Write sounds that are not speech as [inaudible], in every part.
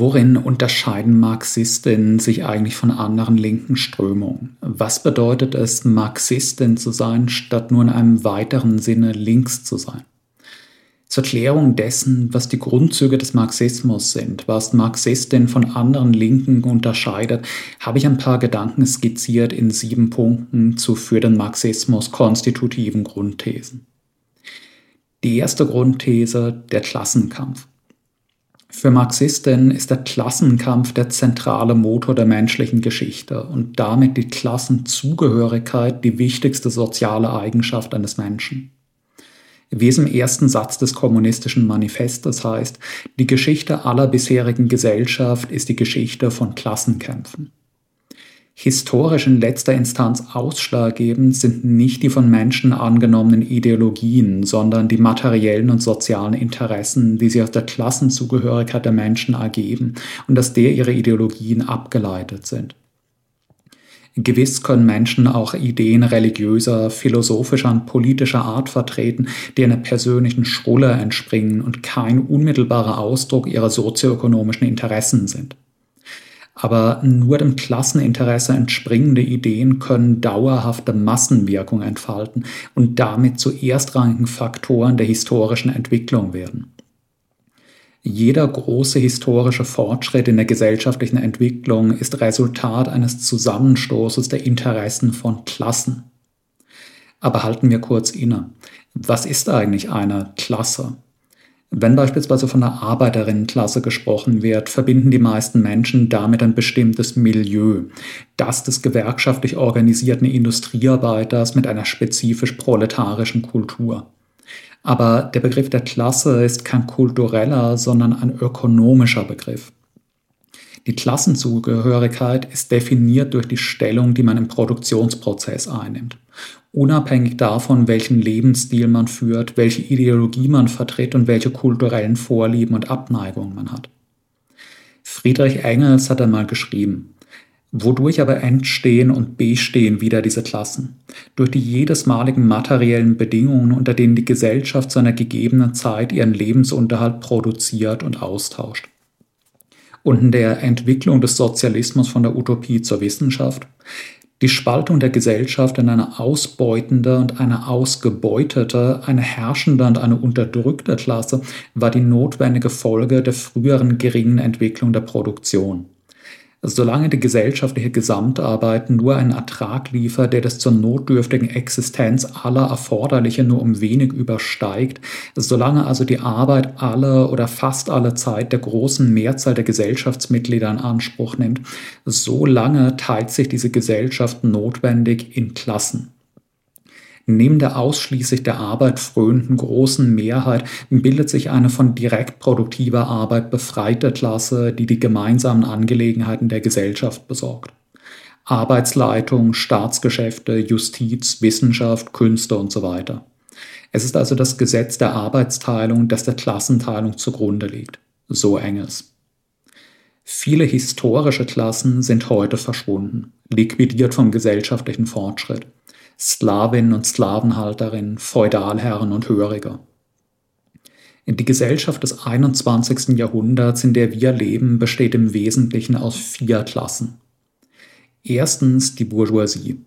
Worin unterscheiden Marxistinnen sich eigentlich von anderen linken Strömungen? Was bedeutet es, Marxistin zu sein, statt nur in einem weiteren Sinne links zu sein? Zur Klärung dessen, was die Grundzüge des Marxismus sind, was Marxistin von anderen Linken unterscheidet, habe ich ein paar Gedanken skizziert in sieben Punkten zu für den Marxismus konstitutiven Grundthesen. Die erste Grundthese, der Klassenkampf. Für Marxisten ist der Klassenkampf der zentrale Motor der menschlichen Geschichte und damit die Klassenzugehörigkeit die wichtigste soziale Eigenschaft eines Menschen. Wie es im ersten Satz des kommunistischen Manifestes heißt, die Geschichte aller bisherigen Gesellschaft ist die Geschichte von Klassenkämpfen. Historisch in letzter Instanz ausschlaggebend sind nicht die von Menschen angenommenen Ideologien, sondern die materiellen und sozialen Interessen, die sich aus der Klassenzugehörigkeit der Menschen ergeben und aus der ihre Ideologien abgeleitet sind. Gewiss können Menschen auch Ideen religiöser, philosophischer und politischer Art vertreten, die einer persönlichen Schrulle entspringen und kein unmittelbarer Ausdruck ihrer sozioökonomischen Interessen sind. Aber nur dem Klasseninteresse entspringende Ideen können dauerhafte Massenwirkung entfalten und damit zu erstrangigen Faktoren der historischen Entwicklung werden. Jeder große historische Fortschritt in der gesellschaftlichen Entwicklung ist Resultat eines Zusammenstoßes der Interessen von Klassen. Aber halten wir kurz inne. Was ist eigentlich eine Klasse? Wenn beispielsweise von der Arbeiterinnenklasse gesprochen wird, verbinden die meisten Menschen damit ein bestimmtes Milieu, das des gewerkschaftlich organisierten Industriearbeiters mit einer spezifisch proletarischen Kultur. Aber der Begriff der Klasse ist kein kultureller, sondern ein ökonomischer Begriff. Die Klassenzugehörigkeit ist definiert durch die Stellung, die man im Produktionsprozess einnimmt unabhängig davon, welchen Lebensstil man führt, welche Ideologie man vertritt und welche kulturellen Vorlieben und Abneigungen man hat. Friedrich Engels hat einmal geschrieben, Wodurch aber entstehen und bestehen wieder diese Klassen? Durch die jedesmaligen materiellen Bedingungen, unter denen die Gesellschaft zu einer gegebenen Zeit ihren Lebensunterhalt produziert und austauscht. Und in der Entwicklung des Sozialismus von der Utopie zur Wissenschaft die Spaltung der Gesellschaft in eine ausbeutende und eine ausgebeutete, eine herrschende und eine unterdrückte Klasse war die notwendige Folge der früheren geringen Entwicklung der Produktion. Solange die gesellschaftliche Gesamtarbeit nur einen Ertrag liefert, der das zur notdürftigen Existenz aller Erforderliche nur um wenig übersteigt, solange also die Arbeit alle oder fast alle Zeit der großen Mehrzahl der Gesellschaftsmitglieder in Anspruch nimmt, so lange teilt sich diese Gesellschaft notwendig in Klassen. Neben der ausschließlich der Arbeit frönenden großen Mehrheit bildet sich eine von direkt produktiver Arbeit befreite Klasse, die die gemeinsamen Angelegenheiten der Gesellschaft besorgt. Arbeitsleitung, Staatsgeschäfte, Justiz, Wissenschaft, Künste und so weiter. Es ist also das Gesetz der Arbeitsteilung, das der Klassenteilung zugrunde liegt. So Engels. Viele historische Klassen sind heute verschwunden, liquidiert vom gesellschaftlichen Fortschritt. Sklavinnen und Sklavenhalterinnen, Feudalherren und Höriger. Die Gesellschaft des 21. Jahrhunderts, in der wir leben, besteht im Wesentlichen aus vier Klassen. Erstens die Bourgeoisie.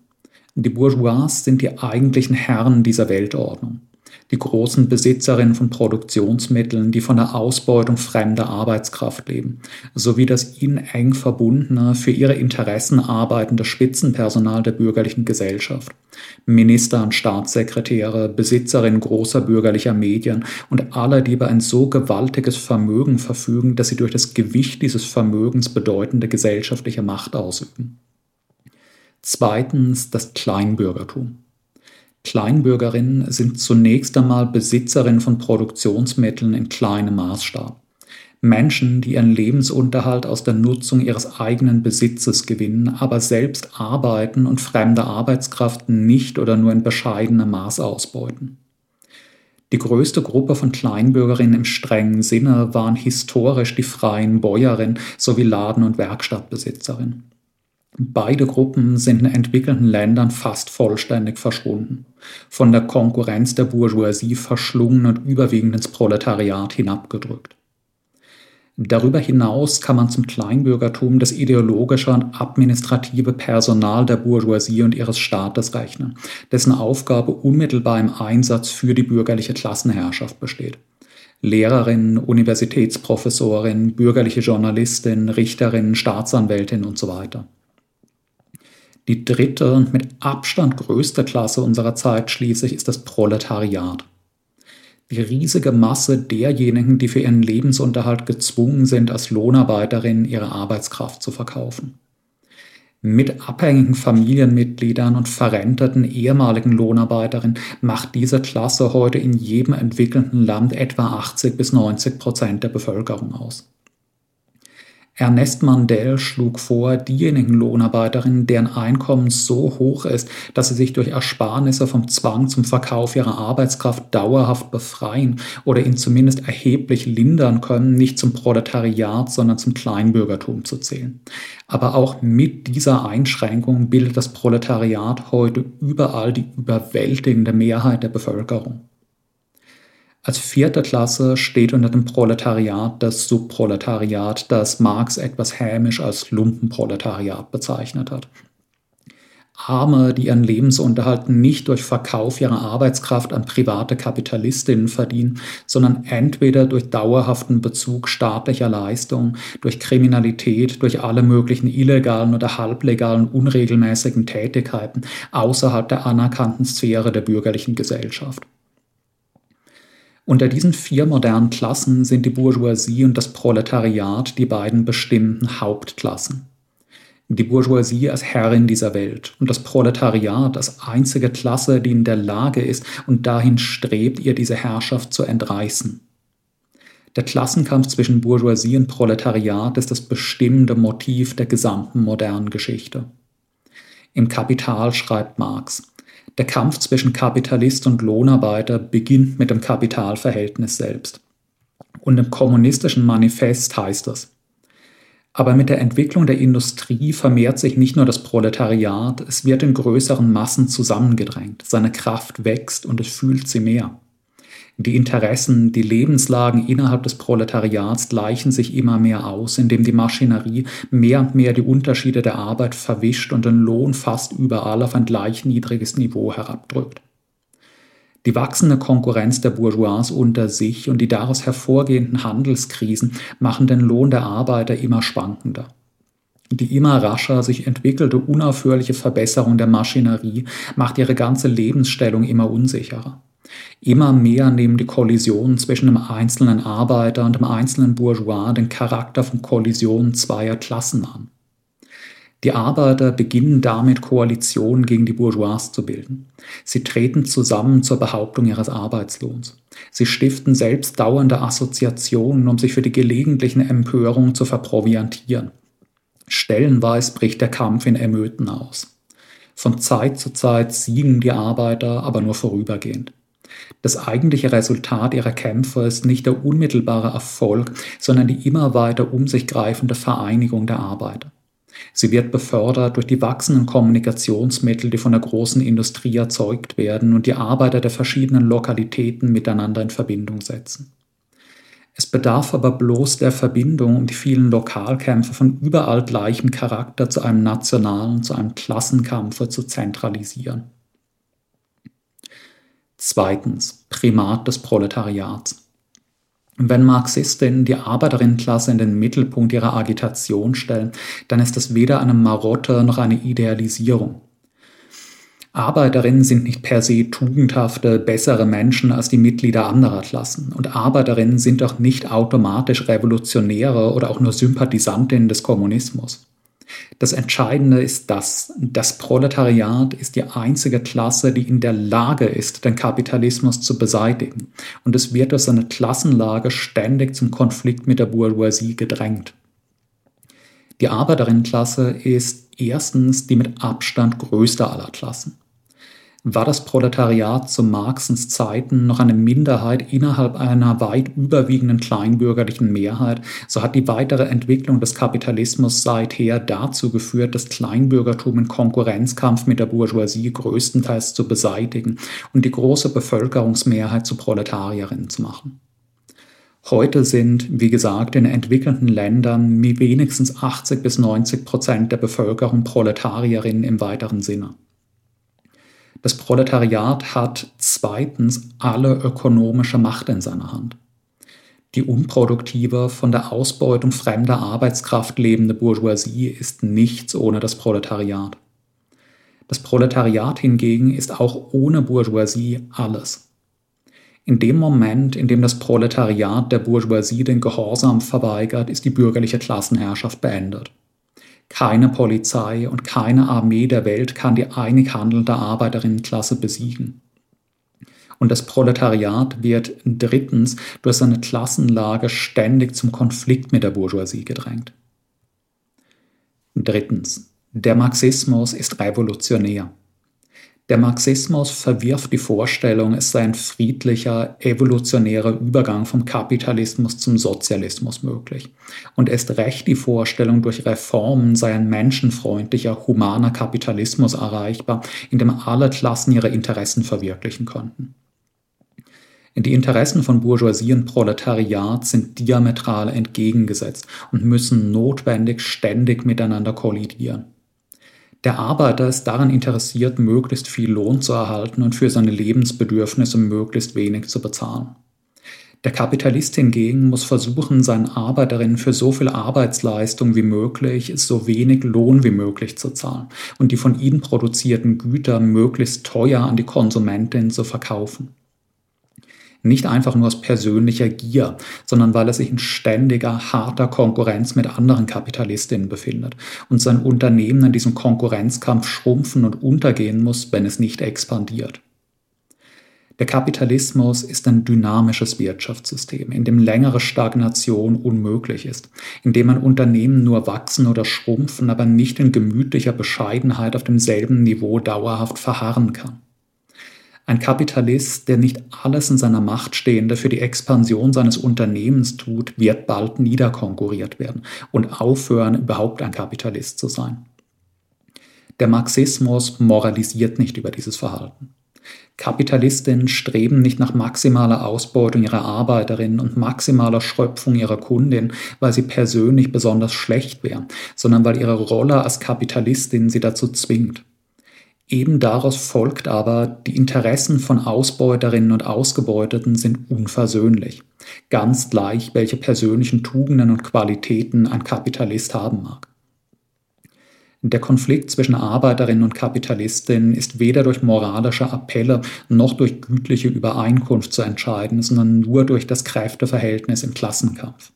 Die Bourgeois sind die eigentlichen Herren dieser Weltordnung die großen Besitzerinnen von Produktionsmitteln, die von der Ausbeutung fremder Arbeitskraft leben, sowie das ihnen eng verbundene, für ihre Interessen arbeitende Spitzenpersonal der bürgerlichen Gesellschaft. Minister und Staatssekretäre, Besitzerinnen großer bürgerlicher Medien und alle, die über ein so gewaltiges Vermögen verfügen, dass sie durch das Gewicht dieses Vermögens bedeutende gesellschaftliche Macht ausüben. Zweitens das Kleinbürgertum. Kleinbürgerinnen sind zunächst einmal Besitzerinnen von Produktionsmitteln in kleinem Maßstab. Menschen, die ihren Lebensunterhalt aus der Nutzung ihres eigenen Besitzes gewinnen, aber selbst arbeiten und fremde Arbeitskraft nicht oder nur in bescheidenem Maß ausbeuten. Die größte Gruppe von Kleinbürgerinnen im strengen Sinne waren historisch die freien Bäuerinnen sowie Laden- und Werkstattbesitzerinnen. Beide Gruppen sind in entwickelten Ländern fast vollständig verschwunden, von der Konkurrenz der Bourgeoisie verschlungen und überwiegend ins Proletariat hinabgedrückt. Darüber hinaus kann man zum Kleinbürgertum das ideologische und administrative Personal der Bourgeoisie und ihres Staates rechnen, dessen Aufgabe unmittelbar im Einsatz für die bürgerliche Klassenherrschaft besteht. Lehrerin, Universitätsprofessorin, bürgerliche Journalistin, Richterin, Staatsanwältin und so weiter. Die dritte und mit Abstand größte Klasse unserer Zeit schließlich ist das Proletariat. Die riesige Masse derjenigen, die für ihren Lebensunterhalt gezwungen sind, als Lohnarbeiterinnen ihre Arbeitskraft zu verkaufen mit abhängigen Familienmitgliedern und verrenteten ehemaligen Lohnarbeiterinnen macht diese Klasse heute in jedem entwickelten Land etwa 80 bis 90 Prozent der Bevölkerung aus. Ernest Mandel schlug vor, diejenigen Lohnarbeiterinnen, deren Einkommen so hoch ist, dass sie sich durch Ersparnisse vom Zwang zum Verkauf ihrer Arbeitskraft dauerhaft befreien oder ihn zumindest erheblich lindern können, nicht zum Proletariat, sondern zum Kleinbürgertum zu zählen. Aber auch mit dieser Einschränkung bildet das Proletariat heute überall die überwältigende Mehrheit der Bevölkerung. Als vierte Klasse steht unter dem Proletariat das Subproletariat, das Marx etwas hämisch als Lumpenproletariat bezeichnet hat. Arme, die ihren Lebensunterhalt nicht durch Verkauf ihrer Arbeitskraft an private Kapitalistinnen verdienen, sondern entweder durch dauerhaften Bezug staatlicher Leistungen, durch Kriminalität, durch alle möglichen illegalen oder halblegalen unregelmäßigen Tätigkeiten außerhalb der anerkannten Sphäre der bürgerlichen Gesellschaft. Unter diesen vier modernen Klassen sind die Bourgeoisie und das Proletariat die beiden bestimmten Hauptklassen. Die Bourgeoisie als Herrin dieser Welt und das Proletariat als einzige Klasse, die in der Lage ist und dahin strebt, ihr diese Herrschaft zu entreißen. Der Klassenkampf zwischen Bourgeoisie und Proletariat ist das bestimmende Motiv der gesamten modernen Geschichte. Im Kapital schreibt Marx, der Kampf zwischen Kapitalist und Lohnarbeiter beginnt mit dem Kapitalverhältnis selbst. Und im kommunistischen Manifest heißt es, aber mit der Entwicklung der Industrie vermehrt sich nicht nur das Proletariat, es wird in größeren Massen zusammengedrängt, seine Kraft wächst und es fühlt sie mehr. Die Interessen, die Lebenslagen innerhalb des Proletariats gleichen sich immer mehr aus, indem die Maschinerie mehr und mehr die Unterschiede der Arbeit verwischt und den Lohn fast überall auf ein gleich niedriges Niveau herabdrückt. Die wachsende Konkurrenz der Bourgeois unter sich und die daraus hervorgehenden Handelskrisen machen den Lohn der Arbeiter immer schwankender. Die immer rascher sich entwickelte unaufhörliche Verbesserung der Maschinerie macht ihre ganze Lebensstellung immer unsicherer. Immer mehr nehmen die Kollisionen zwischen dem einzelnen Arbeiter und dem einzelnen Bourgeois den Charakter von Kollisionen zweier Klassen an. Die Arbeiter beginnen damit Koalitionen gegen die Bourgeois zu bilden. Sie treten zusammen zur Behauptung ihres Arbeitslohns. Sie stiften selbst dauernde Assoziationen, um sich für die gelegentlichen Empörungen zu verproviantieren. Stellenweise bricht der Kampf in Ermöten aus. Von Zeit zu Zeit siegen die Arbeiter, aber nur vorübergehend. Das eigentliche Resultat ihrer Kämpfe ist nicht der unmittelbare Erfolg, sondern die immer weiter um sich greifende Vereinigung der Arbeiter. Sie wird befördert durch die wachsenden Kommunikationsmittel, die von der großen Industrie erzeugt werden und die Arbeiter der verschiedenen Lokalitäten miteinander in Verbindung setzen. Es bedarf aber bloß der Verbindung, um die vielen Lokalkämpfe von überall gleichem Charakter zu einem nationalen, zu einem Klassenkampfe zu zentralisieren. Zweitens, Primat des Proletariats. Wenn Marxistinnen die Arbeiterinnenklasse in den Mittelpunkt ihrer Agitation stellen, dann ist das weder eine Marotte noch eine Idealisierung. Arbeiterinnen sind nicht per se tugendhafte, bessere Menschen als die Mitglieder anderer Klassen. Und Arbeiterinnen sind auch nicht automatisch Revolutionäre oder auch nur Sympathisantinnen des Kommunismus. Das Entscheidende ist das, das Proletariat ist die einzige Klasse, die in der Lage ist, den Kapitalismus zu beseitigen. Und es wird durch seine Klassenlage ständig zum Konflikt mit der Bourgeoisie gedrängt. Die Arbeiterinnenklasse ist erstens die mit Abstand größte aller Klassen war das Proletariat zu Marxens Zeiten noch eine Minderheit innerhalb einer weit überwiegenden kleinbürgerlichen Mehrheit, so hat die weitere Entwicklung des Kapitalismus seither dazu geführt, das Kleinbürgertum in Konkurrenzkampf mit der Bourgeoisie größtenteils zu beseitigen und die große Bevölkerungsmehrheit zu Proletarierinnen zu machen. Heute sind, wie gesagt, in entwickelten Ländern wenigstens 80 bis 90 Prozent der Bevölkerung Proletarierinnen im weiteren Sinne. Das Proletariat hat zweitens alle ökonomische Macht in seiner Hand. Die unproduktive, von der Ausbeutung fremder Arbeitskraft lebende Bourgeoisie ist nichts ohne das Proletariat. Das Proletariat hingegen ist auch ohne Bourgeoisie alles. In dem Moment, in dem das Proletariat der Bourgeoisie den Gehorsam verweigert, ist die bürgerliche Klassenherrschaft beendet. Keine Polizei und keine Armee der Welt kann die einig handelnde Arbeiterinnenklasse besiegen. Und das Proletariat wird drittens durch seine Klassenlage ständig zum Konflikt mit der Bourgeoisie gedrängt. Drittens. Der Marxismus ist revolutionär. Der Marxismus verwirft die Vorstellung, es sei ein friedlicher, evolutionärer Übergang vom Kapitalismus zum Sozialismus möglich. Und erst recht die Vorstellung, durch Reformen sei ein menschenfreundlicher, humaner Kapitalismus erreichbar, in dem alle Klassen ihre Interessen verwirklichen könnten. Die Interessen von Bourgeoisie und Proletariat sind diametral entgegengesetzt und müssen notwendig ständig miteinander kollidieren. Der Arbeiter ist daran interessiert, möglichst viel Lohn zu erhalten und für seine Lebensbedürfnisse möglichst wenig zu bezahlen. Der Kapitalist hingegen muss versuchen, seinen Arbeiterinnen für so viel Arbeitsleistung wie möglich so wenig Lohn wie möglich zu zahlen und die von ihnen produzierten Güter möglichst teuer an die Konsumentin zu verkaufen. Nicht einfach nur aus persönlicher Gier, sondern weil er sich in ständiger, harter Konkurrenz mit anderen Kapitalistinnen befindet und sein Unternehmen in diesem Konkurrenzkampf schrumpfen und untergehen muss, wenn es nicht expandiert. Der Kapitalismus ist ein dynamisches Wirtschaftssystem, in dem längere Stagnation unmöglich ist, in dem ein Unternehmen nur wachsen oder schrumpfen, aber nicht in gemütlicher Bescheidenheit auf demselben Niveau dauerhaft verharren kann. Ein Kapitalist, der nicht alles in seiner Macht Stehende für die Expansion seines Unternehmens tut, wird bald niederkonkurriert werden und aufhören, überhaupt ein Kapitalist zu sein. Der Marxismus moralisiert nicht über dieses Verhalten. Kapitalistinnen streben nicht nach maximaler Ausbeutung ihrer Arbeiterinnen und maximaler Schröpfung ihrer Kundin, weil sie persönlich besonders schlecht wären, sondern weil ihre Rolle als Kapitalistin sie dazu zwingt. Eben daraus folgt aber, die Interessen von Ausbeuterinnen und Ausgebeuteten sind unversöhnlich. Ganz gleich, welche persönlichen Tugenden und Qualitäten ein Kapitalist haben mag. Der Konflikt zwischen Arbeiterinnen und Kapitalistinnen ist weder durch moralische Appelle noch durch gütliche Übereinkunft zu entscheiden, sondern nur durch das Kräfteverhältnis im Klassenkampf.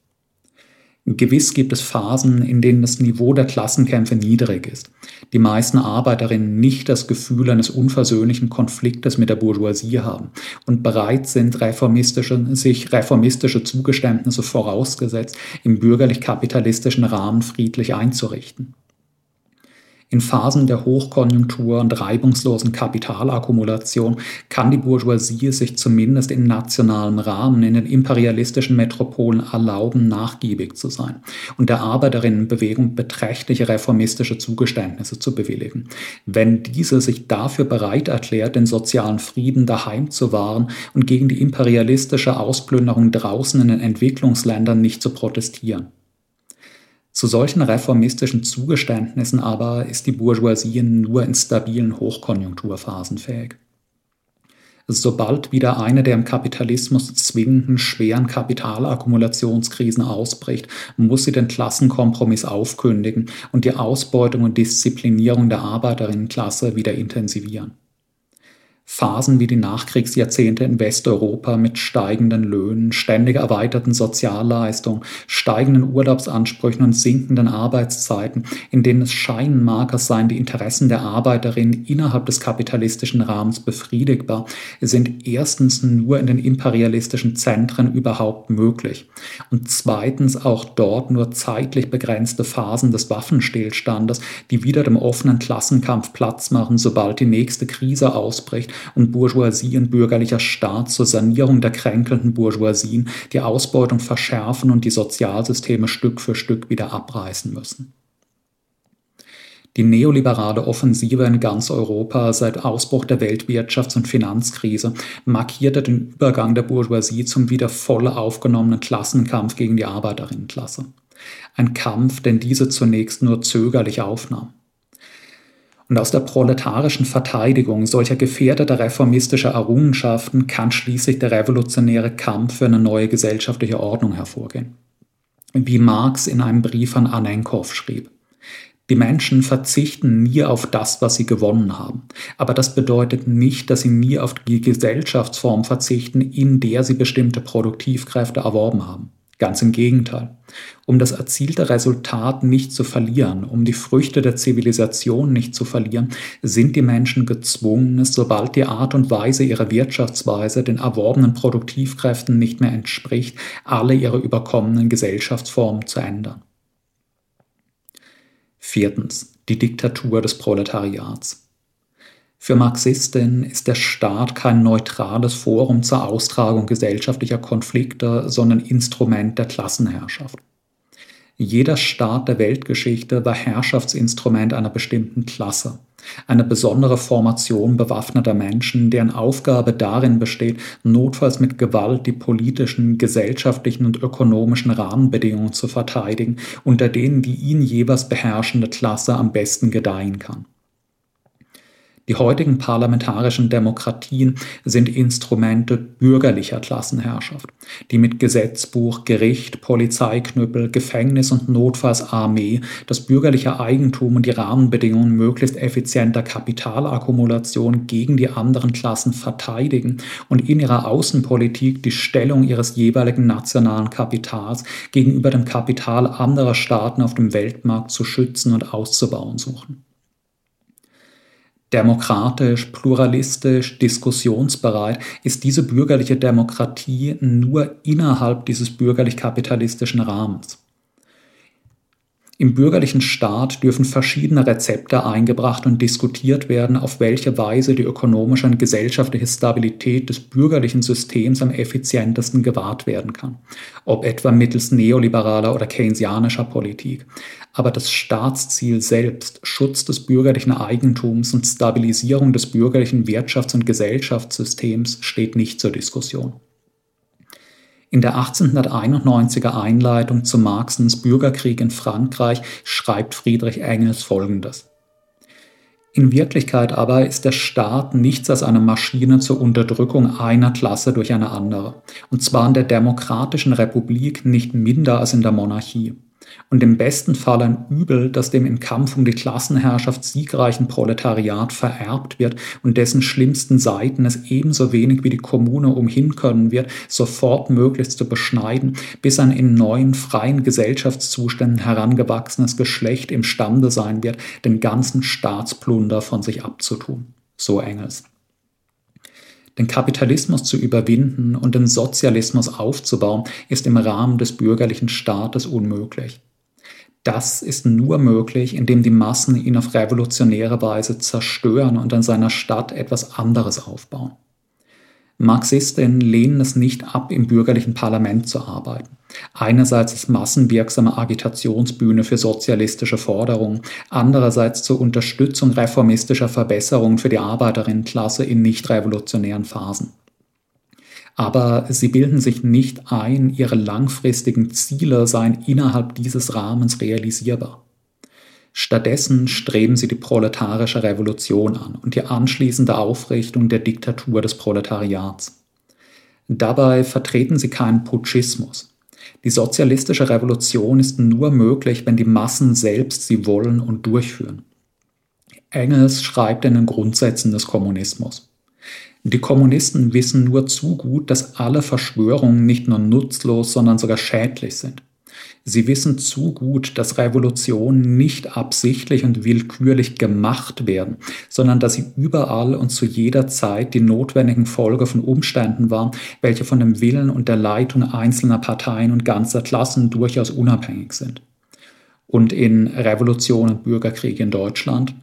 Gewiss gibt es Phasen, in denen das Niveau der Klassenkämpfe niedrig ist. Die meisten Arbeiterinnen nicht das Gefühl eines unversöhnlichen Konfliktes mit der Bourgeoisie haben und bereit sind, reformistische, sich reformistische Zugeständnisse vorausgesetzt, im bürgerlich-kapitalistischen Rahmen friedlich einzurichten. In Phasen der Hochkonjunktur und reibungslosen Kapitalakkumulation kann die Bourgeoisie sich zumindest in nationalem Rahmen in den imperialistischen Metropolen erlauben, nachgiebig zu sein und der Arbeiterinnenbewegung beträchtliche reformistische Zugeständnisse zu bewilligen, wenn diese sich dafür bereit erklärt, den sozialen Frieden daheim zu wahren und gegen die imperialistische Ausplünderung draußen in den Entwicklungsländern nicht zu protestieren. Zu solchen reformistischen Zugeständnissen aber ist die Bourgeoisie nur in stabilen Hochkonjunkturphasen fähig. Sobald wieder eine der im Kapitalismus zwingenden schweren Kapitalakkumulationskrisen ausbricht, muss sie den Klassenkompromiss aufkündigen und die Ausbeutung und Disziplinierung der Arbeiterinnenklasse wieder intensivieren. Phasen wie die Nachkriegsjahrzehnte in Westeuropa mit steigenden Löhnen, ständig erweiterten Sozialleistungen, steigenden Urlaubsansprüchen und sinkenden Arbeitszeiten, in denen es als seien die Interessen der Arbeiterinnen innerhalb des kapitalistischen Rahmens befriedigbar, sind erstens nur in den imperialistischen Zentren überhaupt möglich. Und zweitens auch dort nur zeitlich begrenzte Phasen des Waffenstillstandes, die wieder dem offenen Klassenkampf Platz machen, sobald die nächste Krise ausbricht und Bourgeoisie und bürgerlicher Staat zur Sanierung der kränkelnden Bourgeoisien die Ausbeutung verschärfen und die Sozialsysteme Stück für Stück wieder abreißen müssen. Die neoliberale Offensive in ganz Europa seit Ausbruch der Weltwirtschafts- und Finanzkrise markierte den Übergang der Bourgeoisie zum wieder voll aufgenommenen Klassenkampf gegen die Arbeiterinnenklasse. Ein Kampf, den diese zunächst nur zögerlich aufnahm. Und aus der proletarischen Verteidigung solcher gefährdeter reformistischer Errungenschaften kann schließlich der revolutionäre Kampf für eine neue gesellschaftliche Ordnung hervorgehen. Wie Marx in einem Brief an Anenkow schrieb. Die Menschen verzichten nie auf das, was sie gewonnen haben. Aber das bedeutet nicht, dass sie nie auf die Gesellschaftsform verzichten, in der sie bestimmte Produktivkräfte erworben haben. Ganz im Gegenteil. Um das erzielte Resultat nicht zu verlieren, um die Früchte der Zivilisation nicht zu verlieren, sind die Menschen gezwungen, sobald die Art und Weise ihrer Wirtschaftsweise den erworbenen Produktivkräften nicht mehr entspricht, alle ihre überkommenen Gesellschaftsformen zu ändern. Viertens. Die Diktatur des Proletariats. Für Marxistinnen ist der Staat kein neutrales Forum zur Austragung gesellschaftlicher Konflikte, sondern Instrument der Klassenherrschaft. Jeder Staat der Weltgeschichte war Herrschaftsinstrument einer bestimmten Klasse eine besondere Formation bewaffneter Menschen, deren Aufgabe darin besteht, notfalls mit Gewalt die politischen, gesellschaftlichen und ökonomischen Rahmenbedingungen zu verteidigen, unter denen die ihn jeweils beherrschende Klasse am besten gedeihen kann. Die heutigen parlamentarischen Demokratien sind Instrumente bürgerlicher Klassenherrschaft, die mit Gesetzbuch, Gericht, Polizeiknüppel, Gefängnis und Notfallsarmee das bürgerliche Eigentum und die Rahmenbedingungen möglichst effizienter Kapitalakkumulation gegen die anderen Klassen verteidigen und in ihrer Außenpolitik die Stellung ihres jeweiligen nationalen Kapitals gegenüber dem Kapital anderer Staaten auf dem Weltmarkt zu schützen und auszubauen suchen demokratisch, pluralistisch, diskussionsbereit, ist diese bürgerliche Demokratie nur innerhalb dieses bürgerlich-kapitalistischen Rahmens. Im bürgerlichen Staat dürfen verschiedene Rezepte eingebracht und diskutiert werden, auf welche Weise die ökonomische und gesellschaftliche Stabilität des bürgerlichen Systems am effizientesten gewahrt werden kann, ob etwa mittels neoliberaler oder keynesianischer Politik. Aber das Staatsziel selbst, Schutz des bürgerlichen Eigentums und Stabilisierung des bürgerlichen Wirtschafts- und Gesellschaftssystems steht nicht zur Diskussion. In der 1891er Einleitung zu Marxens Bürgerkrieg in Frankreich schreibt Friedrich Engels Folgendes. In Wirklichkeit aber ist der Staat nichts als eine Maschine zur Unterdrückung einer Klasse durch eine andere, und zwar in der demokratischen Republik nicht minder als in der Monarchie und im besten Fall ein Übel, das dem im Kampf um die Klassenherrschaft siegreichen Proletariat vererbt wird und dessen schlimmsten Seiten es ebenso wenig wie die Kommune umhin können wird, sofort möglichst zu beschneiden, bis ein in neuen freien Gesellschaftszuständen herangewachsenes Geschlecht imstande sein wird, den ganzen Staatsplunder von sich abzutun. So Engels den Kapitalismus zu überwinden und den Sozialismus aufzubauen, ist im Rahmen des bürgerlichen Staates unmöglich. Das ist nur möglich, indem die Massen ihn auf revolutionäre Weise zerstören und an seiner Stadt etwas anderes aufbauen. Marxistinnen lehnen es nicht ab, im bürgerlichen Parlament zu arbeiten. Einerseits als massenwirksame Agitationsbühne für sozialistische Forderungen, andererseits zur Unterstützung reformistischer Verbesserungen für die Arbeiterinnenklasse in nicht revolutionären Phasen aber sie bilden sich nicht ein, ihre langfristigen Ziele seien innerhalb dieses Rahmens realisierbar. Stattdessen streben sie die proletarische Revolution an und die anschließende Aufrichtung der Diktatur des Proletariats. Dabei vertreten sie keinen Putschismus. Die sozialistische Revolution ist nur möglich, wenn die Massen selbst sie wollen und durchführen. Engels schreibt in den Grundsätzen des Kommunismus. Die Kommunisten wissen nur zu gut, dass alle Verschwörungen nicht nur nutzlos, sondern sogar schädlich sind. Sie wissen zu gut, dass Revolutionen nicht absichtlich und willkürlich gemacht werden, sondern dass sie überall und zu jeder Zeit die notwendigen Folge von Umständen waren, welche von dem Willen und der Leitung einzelner Parteien und ganzer Klassen durchaus unabhängig sind. Und in Revolution und Bürgerkrieg in Deutschland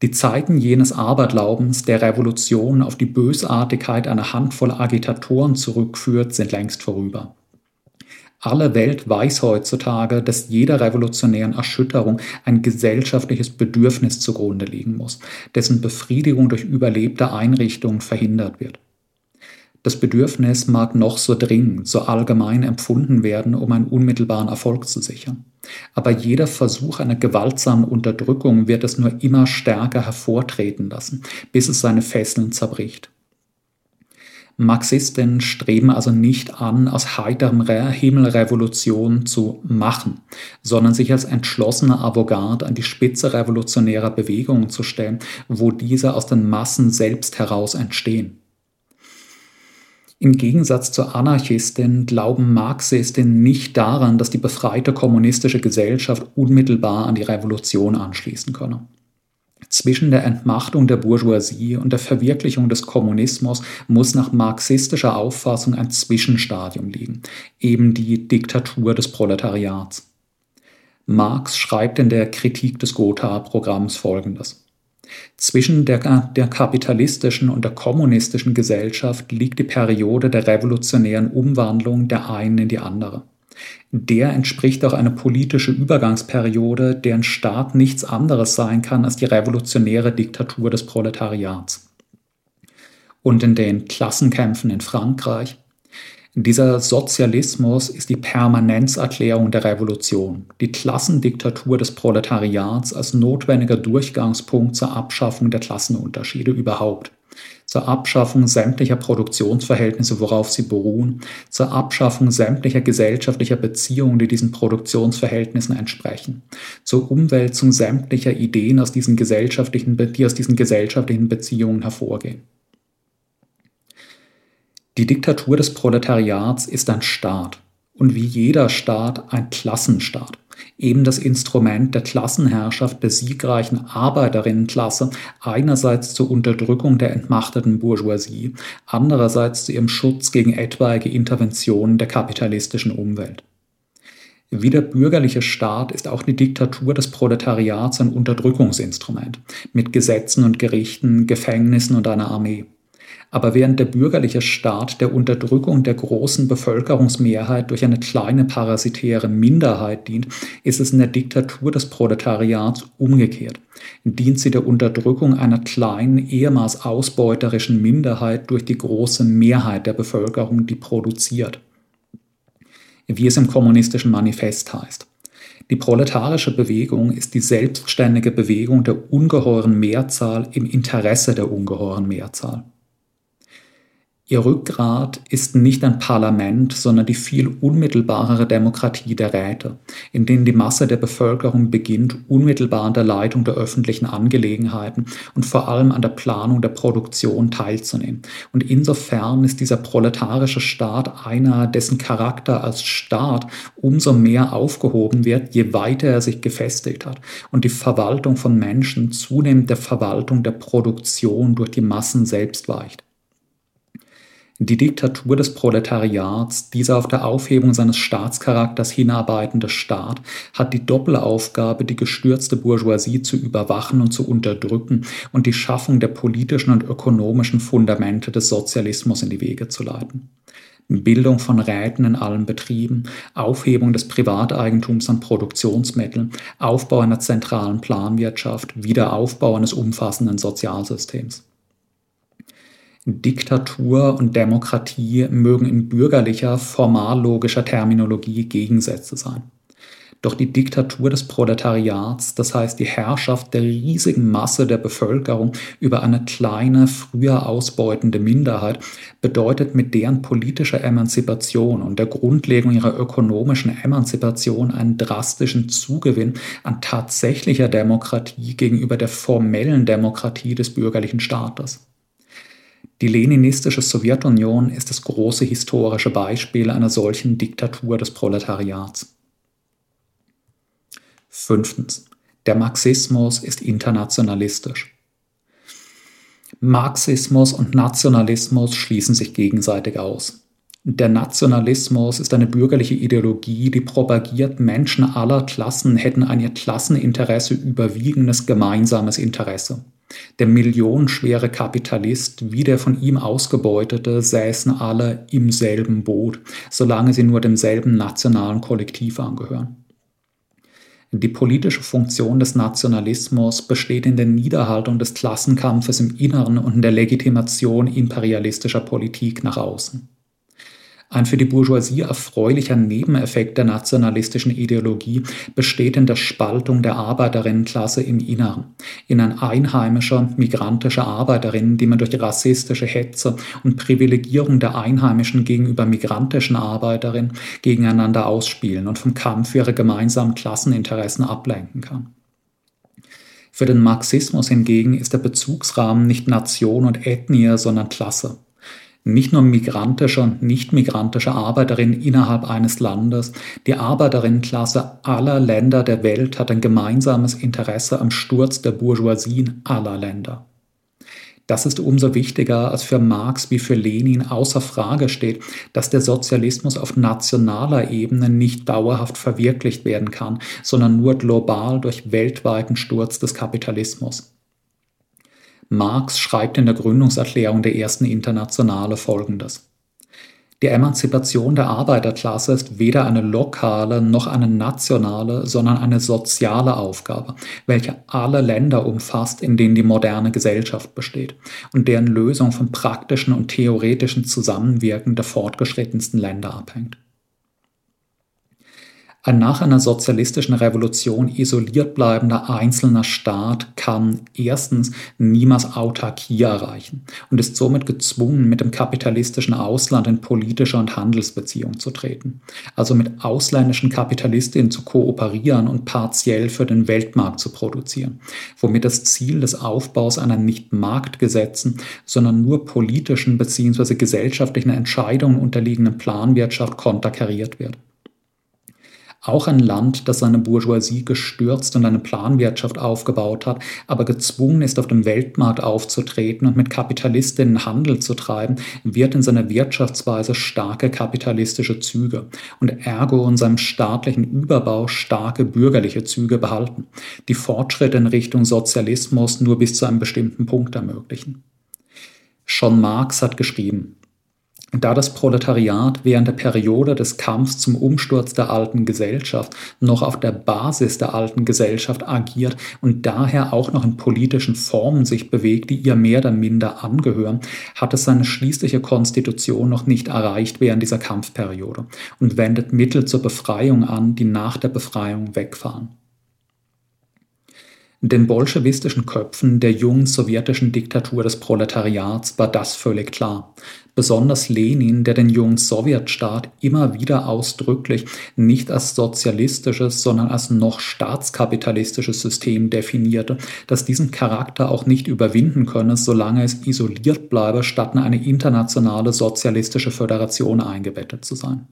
die Zeiten jenes Aberglaubens der Revolution auf die Bösartigkeit einer Handvoll Agitatoren zurückführt, sind längst vorüber. Alle Welt weiß heutzutage, dass jeder revolutionären Erschütterung ein gesellschaftliches Bedürfnis zugrunde liegen muss, dessen Befriedigung durch überlebte Einrichtungen verhindert wird. Das Bedürfnis mag noch so dringend, so allgemein empfunden werden, um einen unmittelbaren Erfolg zu sichern. Aber jeder Versuch einer gewaltsamen Unterdrückung wird es nur immer stärker hervortreten lassen, bis es seine Fesseln zerbricht. Marxisten streben also nicht an, aus heiterem Himmel Revolution zu machen, sondern sich als entschlossene Avantgarde an die Spitze revolutionärer Bewegungen zu stellen, wo diese aus den Massen selbst heraus entstehen. Im Gegensatz zur Anarchistin glauben Marxistinnen nicht daran, dass die befreite kommunistische Gesellschaft unmittelbar an die Revolution anschließen könne. Zwischen der Entmachtung der Bourgeoisie und der Verwirklichung des Kommunismus muss nach marxistischer Auffassung ein Zwischenstadium liegen, eben die Diktatur des Proletariats. Marx schreibt in der Kritik des Gotha-Programms folgendes. Zwischen der, der kapitalistischen und der kommunistischen Gesellschaft liegt die Periode der revolutionären Umwandlung der einen in die andere. Der entspricht auch eine politische Übergangsperiode, deren Staat nichts anderes sein kann als die revolutionäre Diktatur des Proletariats. Und in den Klassenkämpfen in Frankreich, dieser Sozialismus ist die Permanenzerklärung der Revolution, die Klassendiktatur des Proletariats als notwendiger Durchgangspunkt zur Abschaffung der Klassenunterschiede überhaupt, zur Abschaffung sämtlicher Produktionsverhältnisse, worauf sie beruhen, zur Abschaffung sämtlicher gesellschaftlicher Beziehungen, die diesen Produktionsverhältnissen entsprechen, zur Umwälzung sämtlicher Ideen, aus diesen gesellschaftlichen, die aus diesen gesellschaftlichen Beziehungen hervorgehen. Die Diktatur des Proletariats ist ein Staat und wie jeder Staat ein Klassenstaat, eben das Instrument der Klassenherrschaft der siegreichen Arbeiterinnenklasse, einerseits zur Unterdrückung der entmachteten Bourgeoisie, andererseits zu ihrem Schutz gegen etwaige Interventionen der kapitalistischen Umwelt. Wie der bürgerliche Staat ist auch die Diktatur des Proletariats ein Unterdrückungsinstrument mit Gesetzen und Gerichten, Gefängnissen und einer Armee. Aber während der bürgerliche Staat der Unterdrückung der großen Bevölkerungsmehrheit durch eine kleine parasitäre Minderheit dient, ist es in der Diktatur des Proletariats umgekehrt. Dient sie der Unterdrückung einer kleinen, ehemals ausbeuterischen Minderheit durch die große Mehrheit der Bevölkerung, die produziert. Wie es im kommunistischen Manifest heißt. Die proletarische Bewegung ist die selbstständige Bewegung der ungeheuren Mehrzahl im Interesse der ungeheuren Mehrzahl. Ihr Rückgrat ist nicht ein Parlament, sondern die viel unmittelbarere Demokratie der Räte, in denen die Masse der Bevölkerung beginnt, unmittelbar an der Leitung der öffentlichen Angelegenheiten und vor allem an der Planung der Produktion teilzunehmen. Und insofern ist dieser proletarische Staat einer, dessen Charakter als Staat umso mehr aufgehoben wird, je weiter er sich gefestigt hat und die Verwaltung von Menschen zunehmend der Verwaltung der Produktion durch die Massen selbst weicht. Die Diktatur des Proletariats, dieser auf der Aufhebung seines Staatscharakters hinarbeitende Staat, hat die Doppelaufgabe, die gestürzte Bourgeoisie zu überwachen und zu unterdrücken und die Schaffung der politischen und ökonomischen Fundamente des Sozialismus in die Wege zu leiten. Bildung von Räten in allen Betrieben, Aufhebung des Privateigentums an Produktionsmitteln, Aufbau einer zentralen Planwirtschaft, Wiederaufbau eines umfassenden Sozialsystems. Diktatur und Demokratie mögen in bürgerlicher, formallogischer Terminologie Gegensätze sein. Doch die Diktatur des Proletariats, das heißt die Herrschaft der riesigen Masse der Bevölkerung über eine kleine, früher ausbeutende Minderheit, bedeutet mit deren politischer Emanzipation und der Grundlegung ihrer ökonomischen Emanzipation einen drastischen Zugewinn an tatsächlicher Demokratie gegenüber der formellen Demokratie des bürgerlichen Staates. Die leninistische Sowjetunion ist das große historische Beispiel einer solchen Diktatur des Proletariats. Fünftens. Der Marxismus ist internationalistisch. Marxismus und Nationalismus schließen sich gegenseitig aus. Der Nationalismus ist eine bürgerliche Ideologie, die propagiert, Menschen aller Klassen hätten ein ihr Klasseninteresse überwiegendes gemeinsames Interesse. Der millionenschwere Kapitalist wie der von ihm Ausgebeutete säßen alle im selben Boot, solange sie nur demselben nationalen Kollektiv angehören. Die politische Funktion des Nationalismus besteht in der Niederhaltung des Klassenkampfes im Inneren und in der Legitimation imperialistischer Politik nach außen. Ein für die Bourgeoisie erfreulicher Nebeneffekt der nationalistischen Ideologie besteht in der Spaltung der Arbeiterinnenklasse im Inneren, in ein einheimischer, migrantischer Arbeiterinnen, die man durch rassistische Hetze und Privilegierung der Einheimischen gegenüber migrantischen Arbeiterinnen gegeneinander ausspielen und vom Kampf für ihre gemeinsamen Klasseninteressen ablenken kann. Für den Marxismus hingegen ist der Bezugsrahmen nicht Nation und Ethnie, sondern Klasse nicht nur migrantische und nicht migrantische Arbeiterinnen innerhalb eines Landes. Die Arbeiterinnenklasse aller Länder der Welt hat ein gemeinsames Interesse am Sturz der Bourgeoisien aller Länder. Das ist umso wichtiger, als für Marx wie für Lenin außer Frage steht, dass der Sozialismus auf nationaler Ebene nicht dauerhaft verwirklicht werden kann, sondern nur global durch weltweiten Sturz des Kapitalismus. Marx schreibt in der Gründungserklärung der ersten Internationale folgendes. Die Emanzipation der Arbeiterklasse ist weder eine lokale noch eine nationale, sondern eine soziale Aufgabe, welche alle Länder umfasst, in denen die moderne Gesellschaft besteht und deren Lösung vom praktischen und theoretischen Zusammenwirken der fortgeschrittensten Länder abhängt. Ein nach einer sozialistischen Revolution isoliert bleibender einzelner Staat kann erstens niemals Autarkie erreichen und ist somit gezwungen, mit dem kapitalistischen Ausland in politische und Handelsbeziehungen zu treten, also mit ausländischen Kapitalistinnen zu kooperieren und partiell für den Weltmarkt zu produzieren, womit das Ziel des Aufbaus einer nicht Marktgesetzen, sondern nur politischen bzw. gesellschaftlichen Entscheidungen unterliegenden Planwirtschaft konterkariert wird. Auch ein Land, das seine Bourgeoisie gestürzt und eine Planwirtschaft aufgebaut hat, aber gezwungen ist, auf dem Weltmarkt aufzutreten und mit Kapitalistinnen Handel zu treiben, wird in seiner Wirtschaftsweise starke kapitalistische Züge und ergo in seinem staatlichen Überbau starke bürgerliche Züge behalten, die Fortschritte in Richtung Sozialismus nur bis zu einem bestimmten Punkt ermöglichen. Schon Marx hat geschrieben, da das Proletariat während der Periode des Kampfs zum Umsturz der alten Gesellschaft noch auf der Basis der alten Gesellschaft agiert und daher auch noch in politischen Formen sich bewegt, die ihr mehr oder minder angehören, hat es seine schließliche Konstitution noch nicht erreicht während dieser Kampfperiode und wendet Mittel zur Befreiung an, die nach der Befreiung wegfallen. Den bolschewistischen Köpfen der jungen sowjetischen Diktatur des Proletariats war das völlig klar. Besonders Lenin, der den jungen Sowjetstaat immer wieder ausdrücklich nicht als sozialistisches, sondern als noch staatskapitalistisches System definierte, das diesen Charakter auch nicht überwinden könne, solange es isoliert bleibe, statt in eine internationale sozialistische Föderation eingebettet zu sein.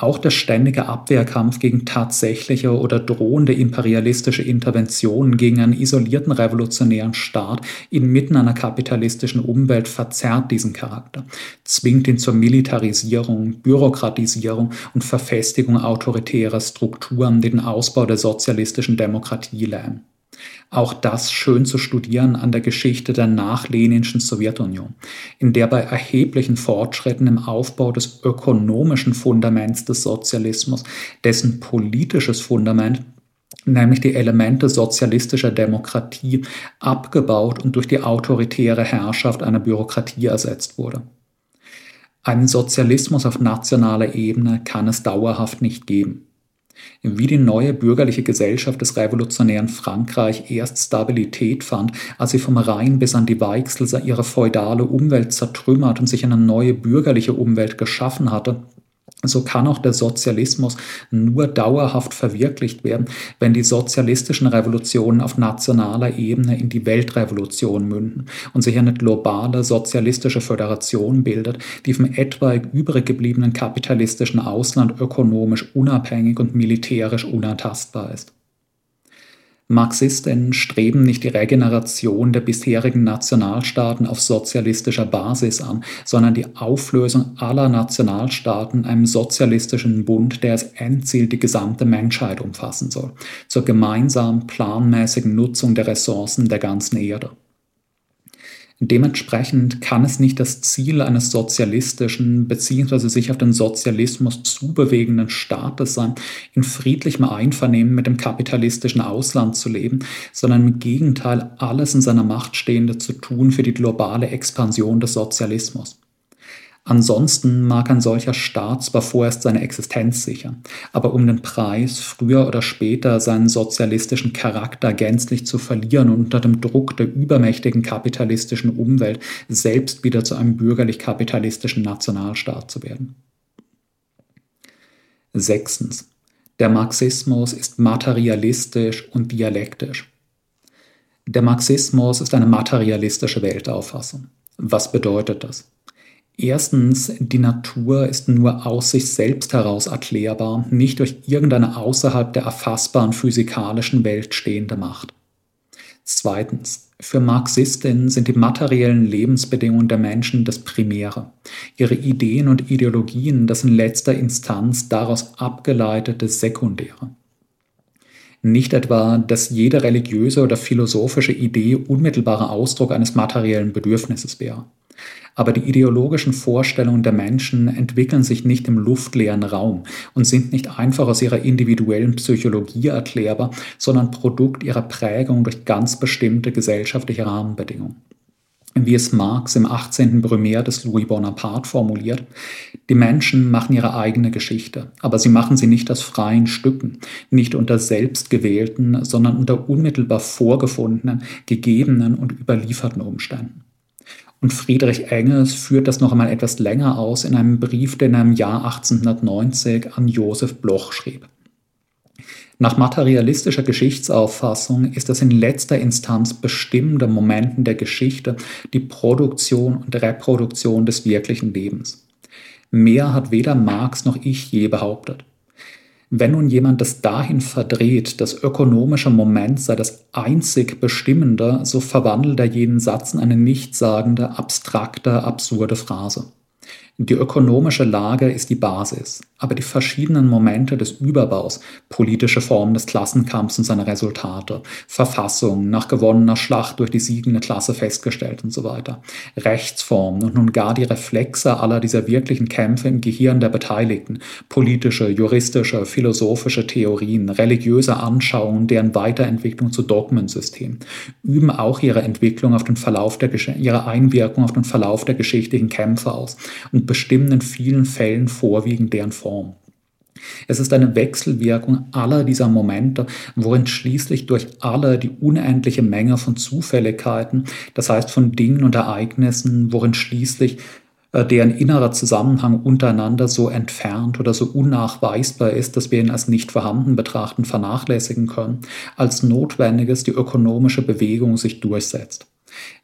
Auch der ständige Abwehrkampf gegen tatsächliche oder drohende imperialistische Interventionen gegen einen isolierten revolutionären Staat inmitten einer kapitalistischen Umwelt verzerrt diesen Charakter, zwingt ihn zur Militarisierung, Bürokratisierung und Verfestigung autoritärer Strukturen, die den Ausbau der sozialistischen Demokratie lähmen. Auch das schön zu studieren an der Geschichte der nachleninschen Sowjetunion, in der bei erheblichen Fortschritten im Aufbau des ökonomischen Fundaments des Sozialismus, dessen politisches Fundament nämlich die Elemente sozialistischer Demokratie, abgebaut und durch die autoritäre Herrschaft einer Bürokratie ersetzt wurde. Einen Sozialismus auf nationaler Ebene kann es dauerhaft nicht geben wie die neue bürgerliche Gesellschaft des revolutionären Frankreich erst Stabilität fand, als sie vom Rhein bis an die Weichsel ihre feudale Umwelt zertrümmert und sich eine neue bürgerliche Umwelt geschaffen hatte, so kann auch der Sozialismus nur dauerhaft verwirklicht werden, wenn die sozialistischen Revolutionen auf nationaler Ebene in die Weltrevolution münden und sich eine globale sozialistische Föderation bildet, die vom etwaig übrig gebliebenen kapitalistischen Ausland ökonomisch unabhängig und militärisch unantastbar ist. Marxistinnen streben nicht die Regeneration der bisherigen Nationalstaaten auf sozialistischer Basis an, sondern die Auflösung aller Nationalstaaten einem sozialistischen Bund, der als Endziel die gesamte Menschheit umfassen soll, zur gemeinsamen planmäßigen Nutzung der Ressourcen der ganzen Erde. Dementsprechend kann es nicht das Ziel eines sozialistischen bzw. sich auf den Sozialismus zubewegenden Staates sein, in friedlichem Einvernehmen mit dem kapitalistischen Ausland zu leben, sondern im Gegenteil alles in seiner Macht Stehende zu tun für die globale Expansion des Sozialismus. Ansonsten mag ein solcher Staat zwar vorerst seine Existenz sichern, aber um den Preis früher oder später seinen sozialistischen Charakter gänzlich zu verlieren und unter dem Druck der übermächtigen kapitalistischen Umwelt selbst wieder zu einem bürgerlich-kapitalistischen Nationalstaat zu werden. Sechstens. Der Marxismus ist materialistisch und dialektisch. Der Marxismus ist eine materialistische Weltauffassung. Was bedeutet das? Erstens, die Natur ist nur aus sich selbst heraus erklärbar, nicht durch irgendeine außerhalb der erfassbaren physikalischen Welt stehende Macht. Zweitens, für Marxistinnen sind die materiellen Lebensbedingungen der Menschen das Primäre, ihre Ideen und Ideologien das in letzter Instanz daraus abgeleitete Sekundäre. Nicht etwa, dass jede religiöse oder philosophische Idee unmittelbarer Ausdruck eines materiellen Bedürfnisses wäre. Aber die ideologischen Vorstellungen der Menschen entwickeln sich nicht im luftleeren Raum und sind nicht einfach aus ihrer individuellen Psychologie erklärbar, sondern Produkt ihrer Prägung durch ganz bestimmte gesellschaftliche Rahmenbedingungen wie es Marx im 18. Brumaire des Louis Bonaparte formuliert, die Menschen machen ihre eigene Geschichte, aber sie machen sie nicht aus freien Stücken, nicht unter selbstgewählten, sondern unter unmittelbar vorgefundenen, gegebenen und überlieferten Umständen. Und Friedrich Engels führt das noch einmal etwas länger aus in einem Brief, den er im Jahr 1890 an Josef Bloch schrieb. Nach materialistischer Geschichtsauffassung ist das in letzter Instanz bestimmende Momenten der Geschichte die Produktion und Reproduktion des wirklichen Lebens. Mehr hat weder Marx noch ich je behauptet. Wenn nun jemand das dahin verdreht, das ökonomische Moment sei das einzig Bestimmende, so verwandelt er jeden Satz in eine nichtssagende, abstrakte, absurde Phrase. Die ökonomische Lage ist die Basis, aber die verschiedenen Momente des Überbaus, politische Formen des Klassenkampfs und seine Resultate, Verfassung nach gewonnener Schlacht durch die siegende Klasse festgestellt und so weiter, Rechtsformen und nun gar die Reflexe aller dieser wirklichen Kämpfe im Gehirn der Beteiligten, politische, juristische, philosophische Theorien, religiöse Anschauungen, deren Weiterentwicklung zu Dogmensystemen, üben auch ihre Entwicklung auf den Verlauf der ihre Einwirkung auf den Verlauf der geschichtlichen Kämpfe aus und bestimmen in vielen Fällen vorwiegend deren Form. Es ist eine Wechselwirkung aller dieser Momente, worin schließlich durch alle die unendliche Menge von Zufälligkeiten, das heißt von Dingen und Ereignissen, worin schließlich äh, deren innerer Zusammenhang untereinander so entfernt oder so unnachweisbar ist, dass wir ihn als nicht vorhanden betrachten, vernachlässigen können, als notwendiges die ökonomische Bewegung sich durchsetzt.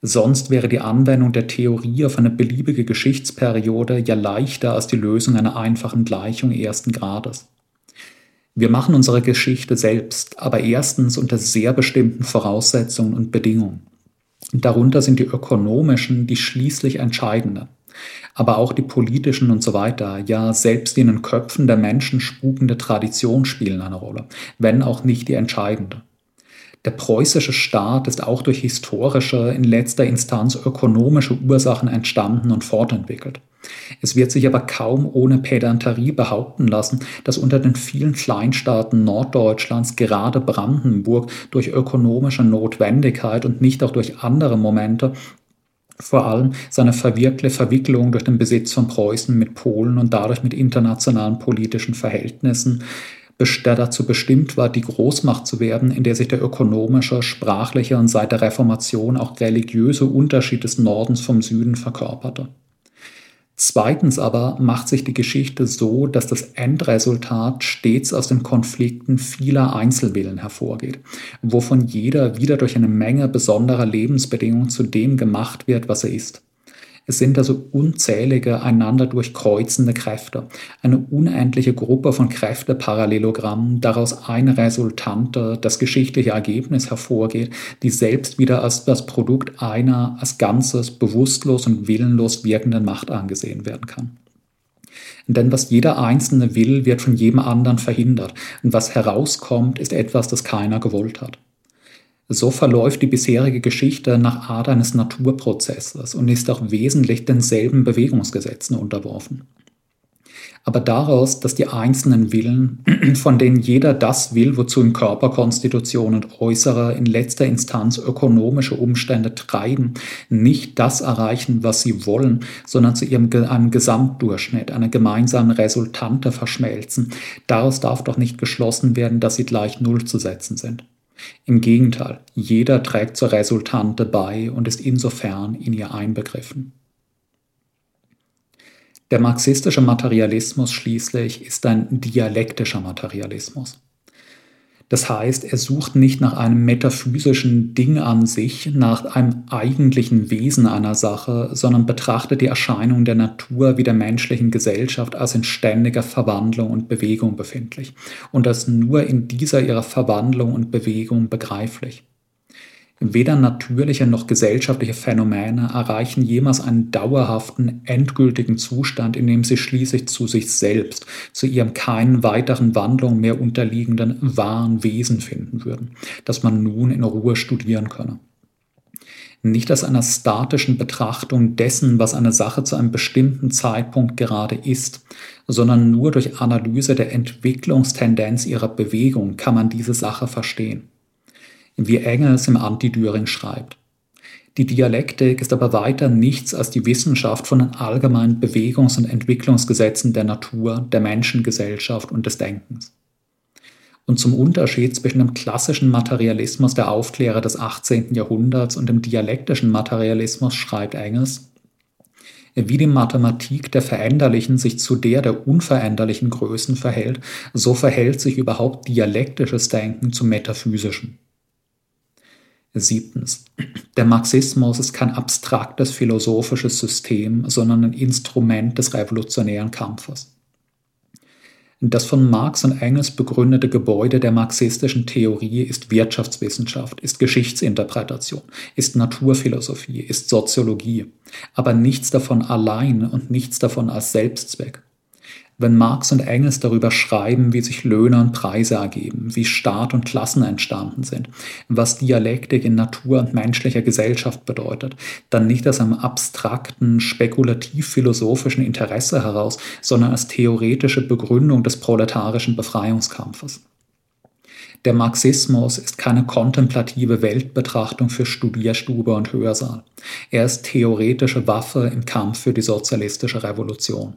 Sonst wäre die Anwendung der Theorie auf eine beliebige Geschichtsperiode ja leichter als die Lösung einer einfachen Gleichung ersten Grades. Wir machen unsere Geschichte selbst, aber erstens unter sehr bestimmten Voraussetzungen und Bedingungen. Darunter sind die ökonomischen die schließlich entscheidenden, aber auch die politischen und so weiter, ja selbst in den Köpfen der Menschen spukende Tradition spielen eine Rolle, wenn auch nicht die entscheidende. Der preußische Staat ist auch durch historische, in letzter Instanz ökonomische Ursachen entstanden und fortentwickelt. Es wird sich aber kaum ohne Pedanterie behaupten lassen, dass unter den vielen Kleinstaaten Norddeutschlands gerade Brandenburg durch ökonomische Notwendigkeit und nicht auch durch andere Momente vor allem seine Verwicklung durch den Besitz von Preußen mit Polen und dadurch mit internationalen politischen Verhältnissen dazu bestimmt war, die Großmacht zu werden, in der sich der ökonomische, sprachliche und seit der Reformation auch religiöse Unterschied des Nordens vom Süden verkörperte. Zweitens aber macht sich die Geschichte so, dass das Endresultat stets aus den Konflikten vieler Einzelwillen hervorgeht, wovon jeder wieder durch eine Menge besonderer Lebensbedingungen zu dem gemacht wird, was er ist. Es sind also unzählige, einander durchkreuzende Kräfte, eine unendliche Gruppe von Kräfteparallelogrammen, daraus eine Resultante, das geschichtliche Ergebnis hervorgeht, die selbst wieder als das Produkt einer als Ganzes bewusstlos und willenlos wirkenden Macht angesehen werden kann. Denn was jeder Einzelne will, wird von jedem anderen verhindert. Und was herauskommt, ist etwas, das keiner gewollt hat. So verläuft die bisherige Geschichte nach Art eines Naturprozesses und ist auch wesentlich denselben Bewegungsgesetzen unterworfen aber daraus, dass die einzelnen Willen, [clears throat] von denen jeder das will, wozu ihn Körperkonstitution und äußere, in letzter Instanz ökonomische Umstände treiben, nicht das erreichen, was sie wollen, sondern zu ihrem einem Gesamtdurchschnitt, einer gemeinsamen Resultante verschmelzen. Daraus darf doch nicht geschlossen werden, dass sie gleich Null zu setzen sind. Im Gegenteil, jeder trägt zur Resultante bei und ist insofern in ihr einbegriffen. Der marxistische Materialismus schließlich ist ein dialektischer Materialismus. Das heißt, er sucht nicht nach einem metaphysischen Ding an sich, nach einem eigentlichen Wesen einer Sache, sondern betrachtet die Erscheinung der Natur wie der menschlichen Gesellschaft als in ständiger Verwandlung und Bewegung befindlich und als nur in dieser ihrer Verwandlung und Bewegung begreiflich. Weder natürliche noch gesellschaftliche Phänomene erreichen jemals einen dauerhaften, endgültigen Zustand, in dem sie schließlich zu sich selbst, zu ihrem keinen weiteren Wandlungen mehr unterliegenden wahren Wesen finden würden, das man nun in Ruhe studieren könne. Nicht als einer statischen Betrachtung dessen, was eine Sache zu einem bestimmten Zeitpunkt gerade ist, sondern nur durch Analyse der Entwicklungstendenz ihrer Bewegung kann man diese Sache verstehen wie Engels im Antidüring schreibt. Die Dialektik ist aber weiter nichts als die Wissenschaft von den allgemeinen Bewegungs- und Entwicklungsgesetzen der Natur, der Menschengesellschaft und des Denkens. Und zum Unterschied zwischen dem klassischen Materialismus der Aufklärer des 18. Jahrhunderts und dem dialektischen Materialismus schreibt Engels, wie die Mathematik der veränderlichen sich zu der der unveränderlichen Größen verhält, so verhält sich überhaupt dialektisches Denken zum metaphysischen. Siebtens. Der Marxismus ist kein abstraktes philosophisches System, sondern ein Instrument des revolutionären Kampfes. Das von Marx und Engels begründete Gebäude der marxistischen Theorie ist Wirtschaftswissenschaft, ist Geschichtsinterpretation, ist Naturphilosophie, ist Soziologie, aber nichts davon allein und nichts davon als Selbstzweck. Wenn Marx und Engels darüber schreiben, wie sich Löhne und Preise ergeben, wie Staat und Klassen entstanden sind, was Dialektik in Natur und menschlicher Gesellschaft bedeutet, dann nicht aus einem abstrakten, spekulativ-philosophischen Interesse heraus, sondern als theoretische Begründung des proletarischen Befreiungskampfes. Der Marxismus ist keine kontemplative Weltbetrachtung für Studierstube und Hörsaal. Er ist theoretische Waffe im Kampf für die sozialistische Revolution.